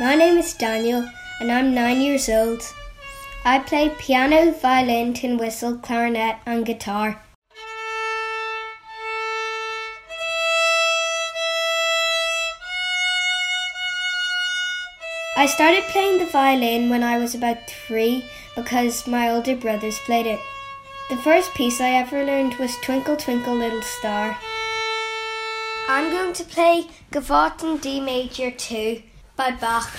My name is Daniel and I'm nine years old. I play piano, violin, tin whistle, clarinet, and guitar. I started playing the violin when I was about three because my older brothers played it. The first piece I ever learned was Twinkle Twinkle Little Star. I'm going to play Gavotte in D Major 2 by Bach.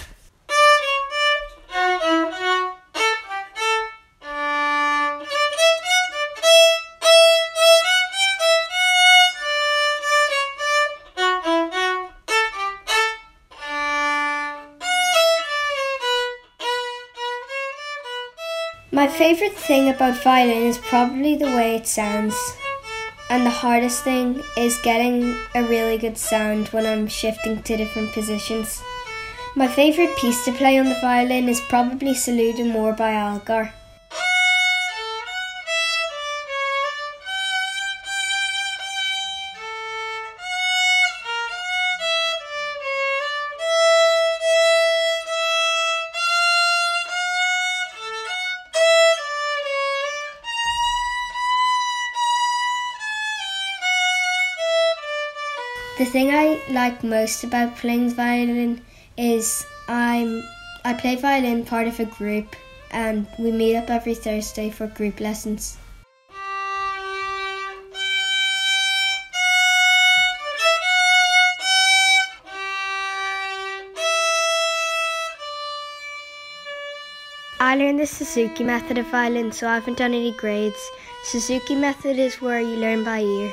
My favourite thing about violin is probably the way it sounds. And the hardest thing is getting a really good sound when I'm shifting to different positions. My favourite piece to play on the violin is probably Salut d'Amour by Elgar. The thing I like most about playing violin is I'm I play violin part of a group and we meet up every Thursday for group lessons. I learned the Suzuki method of violin, so I haven't done any grades. Suzuki method is where you learn by ear.